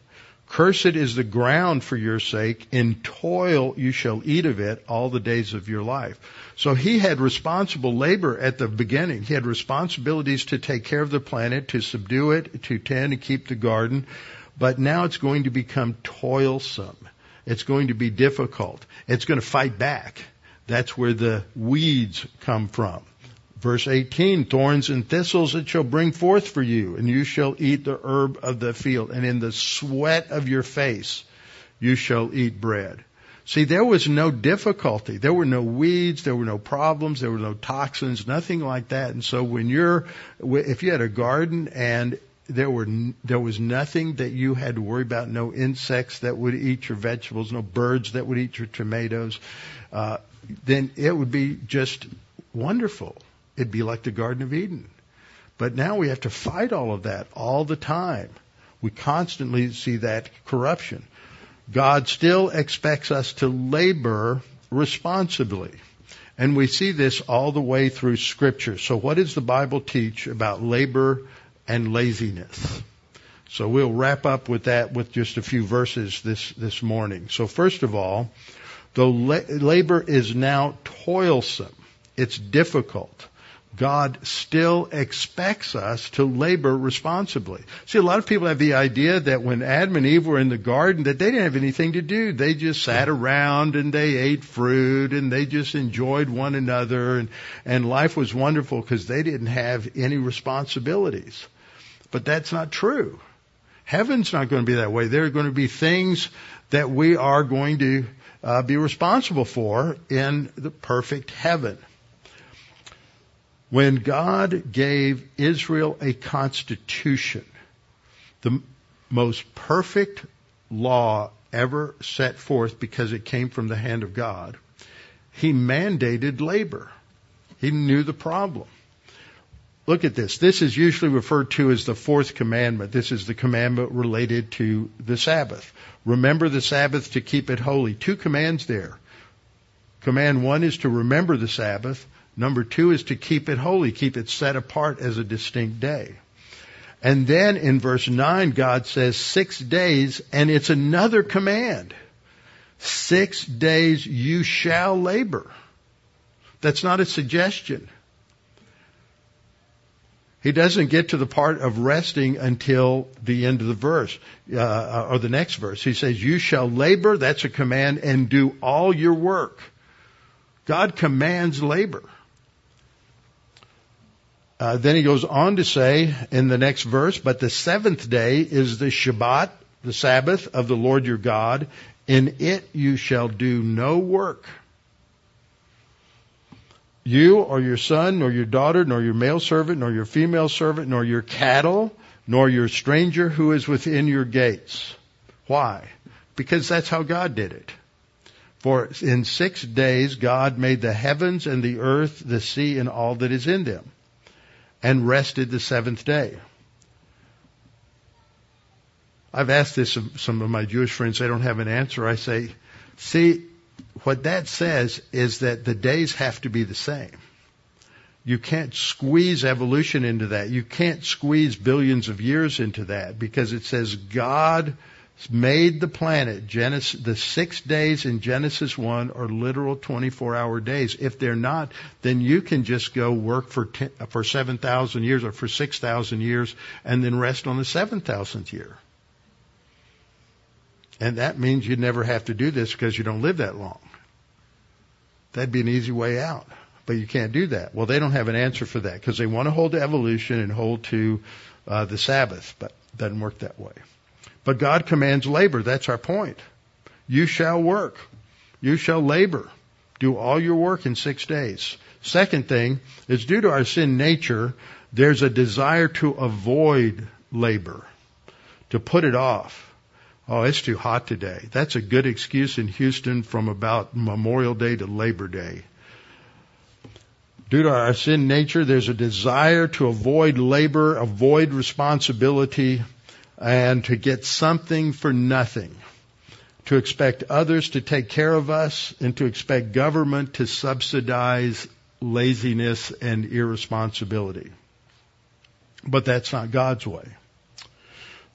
Cursed is the ground for your sake. In toil you shall eat of it all the days of your life. So he had responsible labor at the beginning. He had responsibilities to take care of the planet, to subdue it, to tend and keep the garden. But now it's going to become toilsome. It's going to be difficult. It's going to fight back. That's where the weeds come from. Verse 18, thorns and thistles it shall bring forth for you, and you shall eat the herb of the field, and in the sweat of your face you shall eat bread. See, there was no difficulty. There were no weeds. There were no problems. There were no toxins, nothing like that. And so when you're, if you had a garden and there were, there was nothing that you had to worry about, no insects that would eat your vegetables, no birds that would eat your tomatoes, uh, then it would be just wonderful. It'd be like the Garden of Eden. But now we have to fight all of that all the time. We constantly see that corruption. God still expects us to labor responsibly. And we see this all the way through scripture. So what does the Bible teach about labor and laziness? So we'll wrap up with that with just a few verses this, this morning. So first of all, though la- labor is now toilsome, it's difficult. God still expects us to labor responsibly. See, a lot of people have the idea that when Adam and Eve were in the garden that they didn't have anything to do. They just sat around and they ate fruit and they just enjoyed one another and, and life was wonderful because they didn't have any responsibilities. But that's not true. Heaven's not going to be that way. There are going to be things that we are going to uh, be responsible for in the perfect heaven. When God gave Israel a constitution, the most perfect law ever set forth because it came from the hand of God, he mandated labor. He knew the problem. Look at this. This is usually referred to as the fourth commandment. This is the commandment related to the Sabbath. Remember the Sabbath to keep it holy. Two commands there. Command one is to remember the Sabbath. Number two is to keep it holy, keep it set apart as a distinct day. And then in verse 9, God says six days, and it's another command. Six days you shall labor. That's not a suggestion. He doesn't get to the part of resting until the end of the verse, uh, or the next verse. He says, you shall labor, that's a command, and do all your work. God commands labor. Uh, then he goes on to say in the next verse, but the seventh day is the Shabbat, the Sabbath of the Lord your God. In it you shall do no work. You or your son, nor your daughter, nor your male servant, nor your female servant, nor your cattle, nor your stranger who is within your gates. Why? Because that's how God did it. For in six days God made the heavens and the earth, the sea, and all that is in them and rested the seventh day. I've asked this of some of my Jewish friends. They don't have an answer. I say, see, what that says is that the days have to be the same. You can't squeeze evolution into that. You can't squeeze billions of years into that because it says God made the planet. Genesis, the six days in Genesis 1 are literal 24 hour days. If they're not, then you can just go work for, 10, for 7,000 years or for 6,000 years and then rest on the 7,000th year. And that means you never have to do this because you don't live that long. That'd be an easy way out. But you can't do that. Well, they don't have an answer for that because they want to hold to evolution and hold to uh, the Sabbath, but it doesn't work that way. But God commands labor. That's our point. You shall work. You shall labor. Do all your work in six days. Second thing is due to our sin nature, there's a desire to avoid labor, to put it off. Oh, it's too hot today. That's a good excuse in Houston from about Memorial Day to Labor Day. Due to our sin nature, there's a desire to avoid labor, avoid responsibility, and to get something for nothing, to expect others to take care of us, and to expect government to subsidize laziness and irresponsibility. But that's not God's way.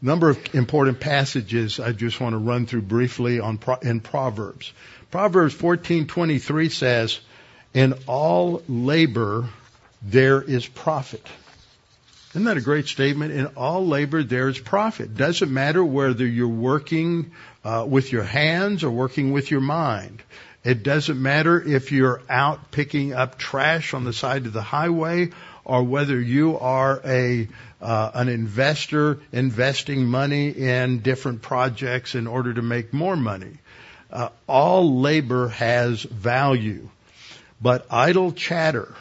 Number of important passages I just want to run through briefly on in Proverbs. Proverbs 14:23 says, "In all labor there is profit." Isn't that a great statement? In all labor there is profit. Doesn't matter whether you're working uh, with your hands or working with your mind. It doesn't matter if you're out picking up trash on the side of the highway or whether you are a uh, an investor investing money in different projects in order to make more money. Uh, all labor has value, but idle chatter.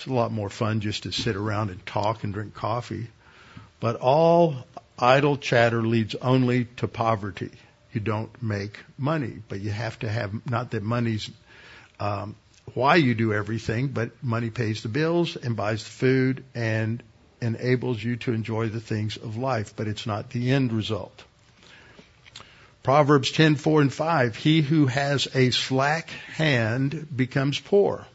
It's a lot more fun just to sit around and talk and drink coffee. But all idle chatter leads only to poverty you don't make money. But you have to have, not that money's um, why you do everything, but money pays the bills and buys the food and enables you to enjoy the things of life, but it's not the end result. Proverbs 10, 4 and 5, he who has a slack hand becomes poor,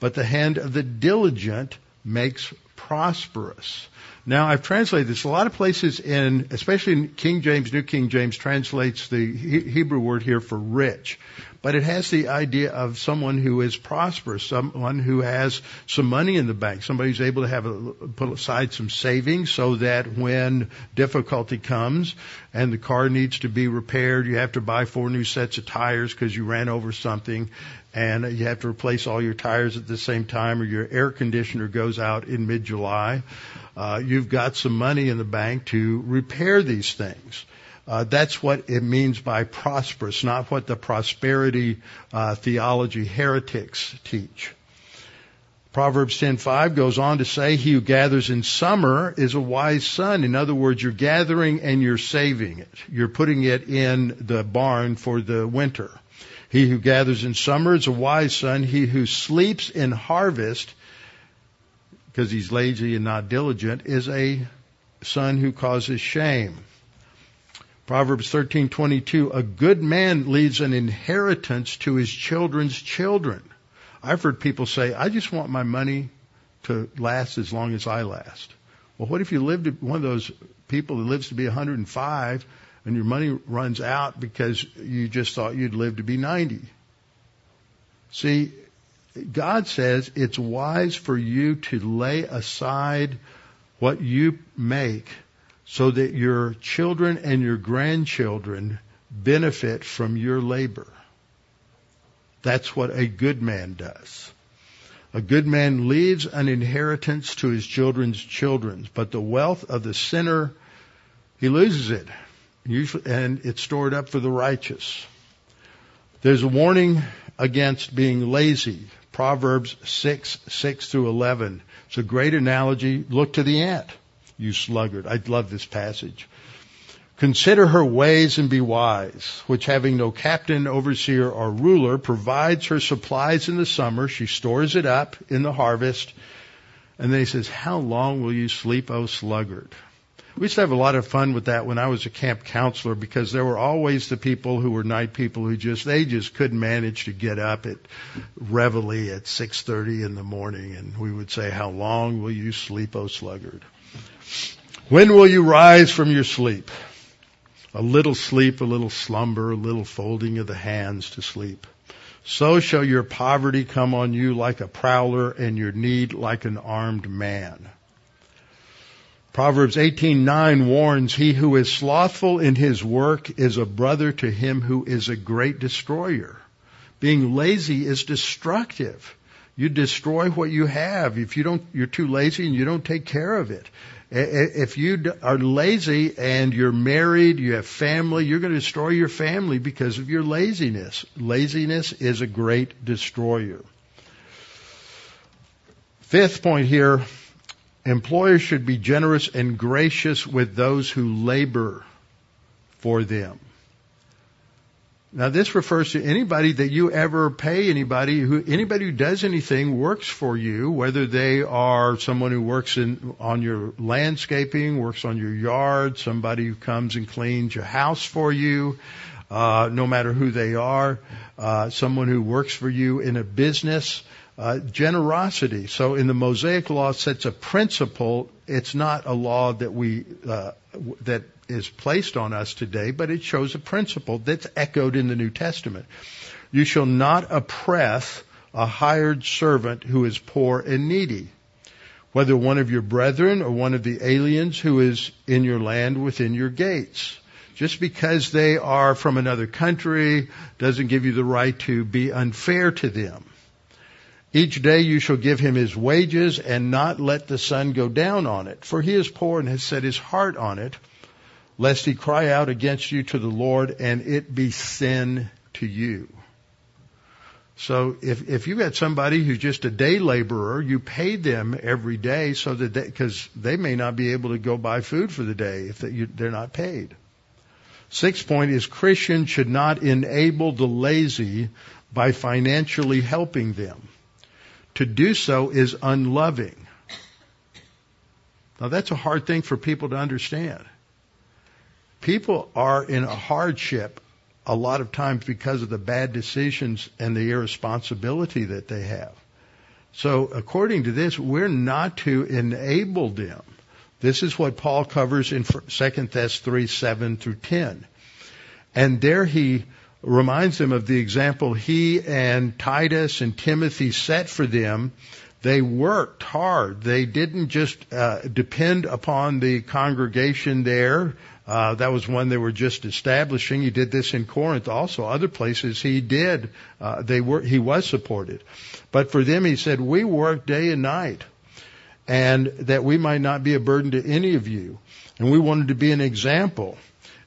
but the hand of the diligent makes prosperous. Now, I've translated this. A lot of places in, especially in King James, New King James translates the Hebrew word here for rich. But it has the idea of someone who is prosperous, someone who has some money in the bank, somebody who's able to have a, put aside some savings so that when difficulty comes and the car needs to be repaired, you have to buy four new sets of tires because you ran over something and you have to replace all your tires at the same time or your air conditioner goes out in mid-July. Uh, you've got some money in the bank to repair these things. Uh, that's what it means by prosperous, not what the prosperity uh, theology heretics teach. Proverbs 10:5 goes on to say, "He who gathers in summer is a wise son." In other words, you're gathering and you're saving it. You're putting it in the barn for the winter. He who gathers in summer is a wise son. He who sleeps in harvest, because he's lazy and not diligent, is a son who causes shame. Proverbs 13:22 A good man leaves an inheritance to his children's children. I've heard people say, "I just want my money to last as long as I last." Well, what if you live lived one of those people that lives to be 105 and your money runs out because you just thought you'd live to be 90? See, God says it's wise for you to lay aside what you make so that your children and your grandchildren benefit from your labor. That's what a good man does. A good man leaves an inheritance to his children's children, but the wealth of the sinner, he loses it. Usually, and it's stored up for the righteous. There's a warning against being lazy. Proverbs 6, 6 through 11. It's a great analogy. Look to the ant you sluggard. I love this passage. Consider her ways and be wise, which having no captain, overseer, or ruler, provides her supplies in the summer. She stores it up in the harvest. And then he says, how long will you sleep, O sluggard? We used to have a lot of fun with that when I was a camp counselor because there were always the people who were night people who just, they just couldn't manage to get up at reveille at 6.30 in the morning and we would say, how long will you sleep, O sluggard? When will you rise from your sleep? A little sleep, a little slumber, a little folding of the hands to sleep. So shall your poverty come on you like a prowler and your need like an armed man. Proverbs 18:9 warns he who is slothful in his work is a brother to him who is a great destroyer. Being lazy is destructive. You destroy what you have if you don't you're too lazy and you don't take care of it. If you are lazy and you're married, you have family, you're going to destroy your family because of your laziness. Laziness is a great destroyer. Fifth point here, employers should be generous and gracious with those who labor for them. Now this refers to anybody that you ever pay anybody who anybody who does anything works for you, whether they are someone who works in on your landscaping, works on your yard, somebody who comes and cleans your house for you, uh, no matter who they are, uh, someone who works for you in a business. Uh, generosity. So in the Mosaic law sets a principle. It's not a law that we uh, that is placed on us today, but it shows a principle that's echoed in the New Testament. You shall not oppress a hired servant who is poor and needy, whether one of your brethren or one of the aliens who is in your land within your gates. Just because they are from another country doesn't give you the right to be unfair to them. Each day you shall give him his wages and not let the sun go down on it, for he is poor and has set his heart on it lest he cry out against you to the Lord and it be sin to you. So if, if you got somebody who's just a day laborer, you pay them every day so that they, cause they may not be able to go buy food for the day if they, you, they're not paid. Sixth point is Christians should not enable the lazy by financially helping them. To do so is unloving. Now that's a hard thing for people to understand people are in a hardship a lot of times because of the bad decisions and the irresponsibility that they have. So according to this, we're not to enable them. This is what Paul covers in 2 Thess 3, 7 through 10. And there he reminds them of the example he and Titus and Timothy set for them. They worked hard. They didn't just uh, depend upon the congregation there uh, that was one they were just establishing. He did this in Corinth also. Other places he did. Uh, they were, he was supported. But for them, he said, we work day and night and that we might not be a burden to any of you. And we wanted to be an example.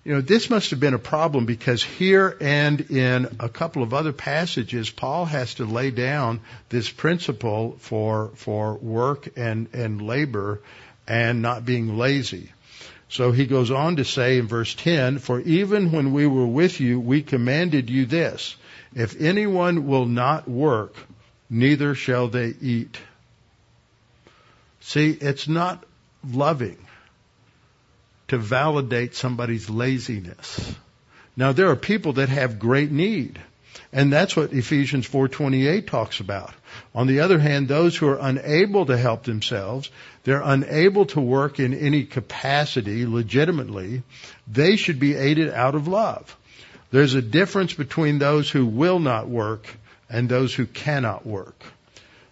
You know, this must have been a problem because here and in a couple of other passages, Paul has to lay down this principle for, for work and, and labor and not being lazy. So he goes on to say in verse 10, For even when we were with you, we commanded you this, if anyone will not work, neither shall they eat. See, it's not loving to validate somebody's laziness. Now there are people that have great need. And that's what Ephesians 4:28 talks about. On the other hand, those who are unable to help themselves, they're unable to work in any capacity legitimately, they should be aided out of love. There's a difference between those who will not work and those who cannot work.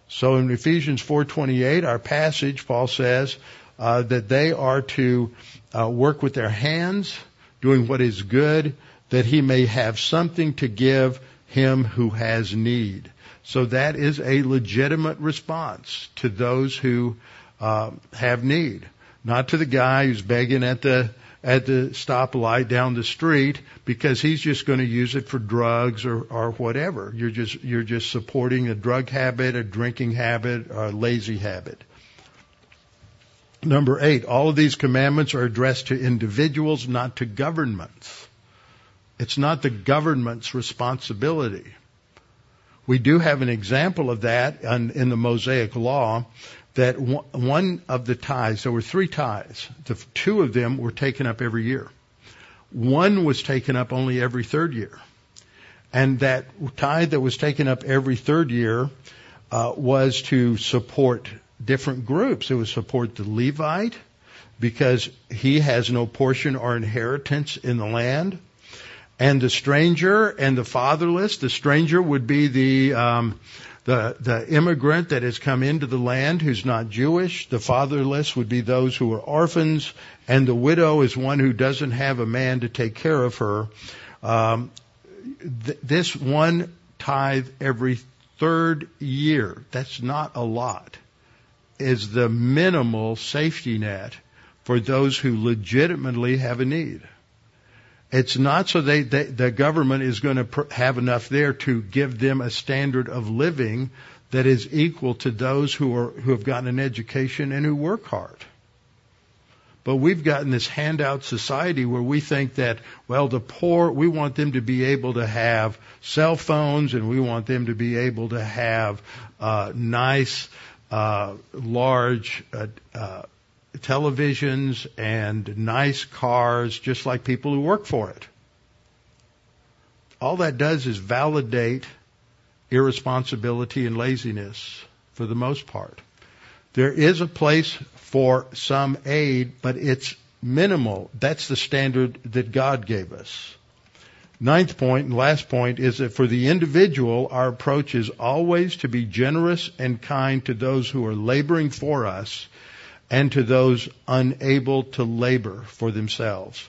So in Ephesians 4:28, our passage, Paul says uh, that they are to uh, work with their hands, doing what is good, that he may have something to give him who has need. So that is a legitimate response to those who uh, have need, not to the guy who's begging at the at the stoplight down the street because he's just going to use it for drugs or, or whatever. You're just you're just supporting a drug habit, a drinking habit, or a lazy habit. Number eight, all of these commandments are addressed to individuals, not to governments. It's not the government's responsibility. We do have an example of that in the Mosaic Law that one of the tithes, there were three tithes, the two of them were taken up every year. One was taken up only every third year. And that tithe that was taken up every third year uh, was to support different groups. It would support the Levite because he has no portion or inheritance in the land and the stranger and the fatherless. The stranger would be the um, the the immigrant that has come into the land who's not Jewish. The fatherless would be those who are orphans, and the widow is one who doesn't have a man to take care of her. Um, th- this one tithe every third year. That's not a lot. Is the minimal safety net for those who legitimately have a need. It's not so they, they the government is going to pr- have enough there to give them a standard of living that is equal to those who are who have gotten an education and who work hard. But we've gotten this handout society where we think that, well, the poor, we want them to be able to have cell phones and we want them to be able to have uh, nice, uh, large uh, uh, televisions and nice cars, just like people who work for it. All that does is validate irresponsibility and laziness for the most part. There is a place for some aid, but it's minimal. That's the standard that God gave us. Ninth point and last point is that for the individual, our approach is always to be generous and kind to those who are laboring for us and to those unable to labor for themselves.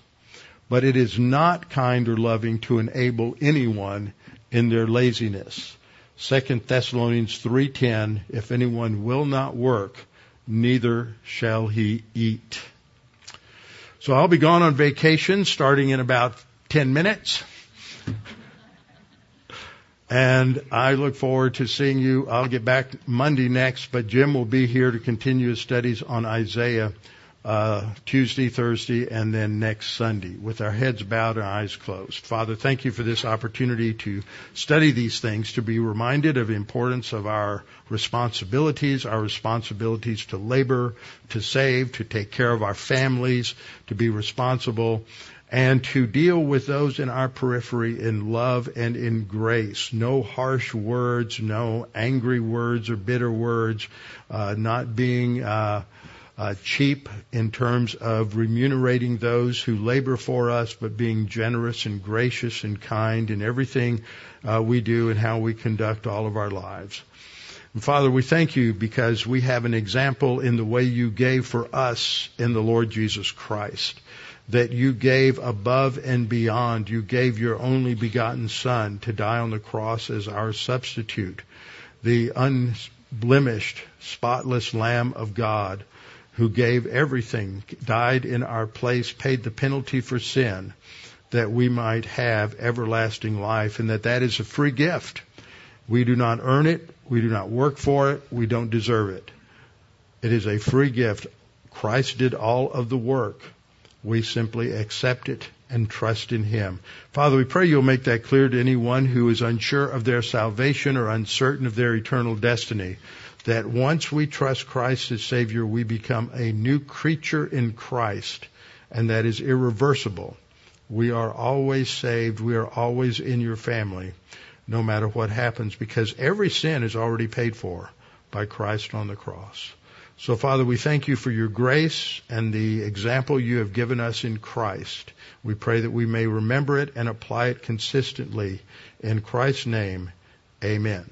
But it is not kind or loving to enable anyone in their laziness. 2 Thessalonians 3:10 If anyone will not work neither shall he eat. So I'll be gone on vacation starting in about 10 minutes. And I look forward to seeing you. I'll get back Monday next, but Jim will be here to continue his studies on Isaiah uh, Tuesday, Thursday, and then next Sunday with our heads bowed and eyes closed. Father, thank you for this opportunity to study these things, to be reminded of the importance of our responsibilities, our responsibilities to labor, to save, to take care of our families, to be responsible, and to deal with those in our periphery in love and in grace. No harsh words, no angry words or bitter words, uh, not being uh, uh, cheap in terms of remunerating those who labor for us, but being generous and gracious and kind in everything uh, we do and how we conduct all of our lives. And Father, we thank you because we have an example in the way you gave for us in the Lord Jesus Christ. That you gave above and beyond. You gave your only begotten Son to die on the cross as our substitute. The unblemished, spotless Lamb of God who gave everything, died in our place, paid the penalty for sin, that we might have everlasting life, and that that is a free gift. We do not earn it. We do not work for it. We don't deserve it. It is a free gift. Christ did all of the work. We simply accept it and trust in Him. Father, we pray you'll make that clear to anyone who is unsure of their salvation or uncertain of their eternal destiny that once we trust Christ as Savior, we become a new creature in Christ, and that is irreversible. We are always saved. We are always in your family, no matter what happens, because every sin is already paid for by Christ on the cross. So, Father, we thank you for your grace and the example you have given us in Christ. We pray that we may remember it and apply it consistently. In Christ's name, amen.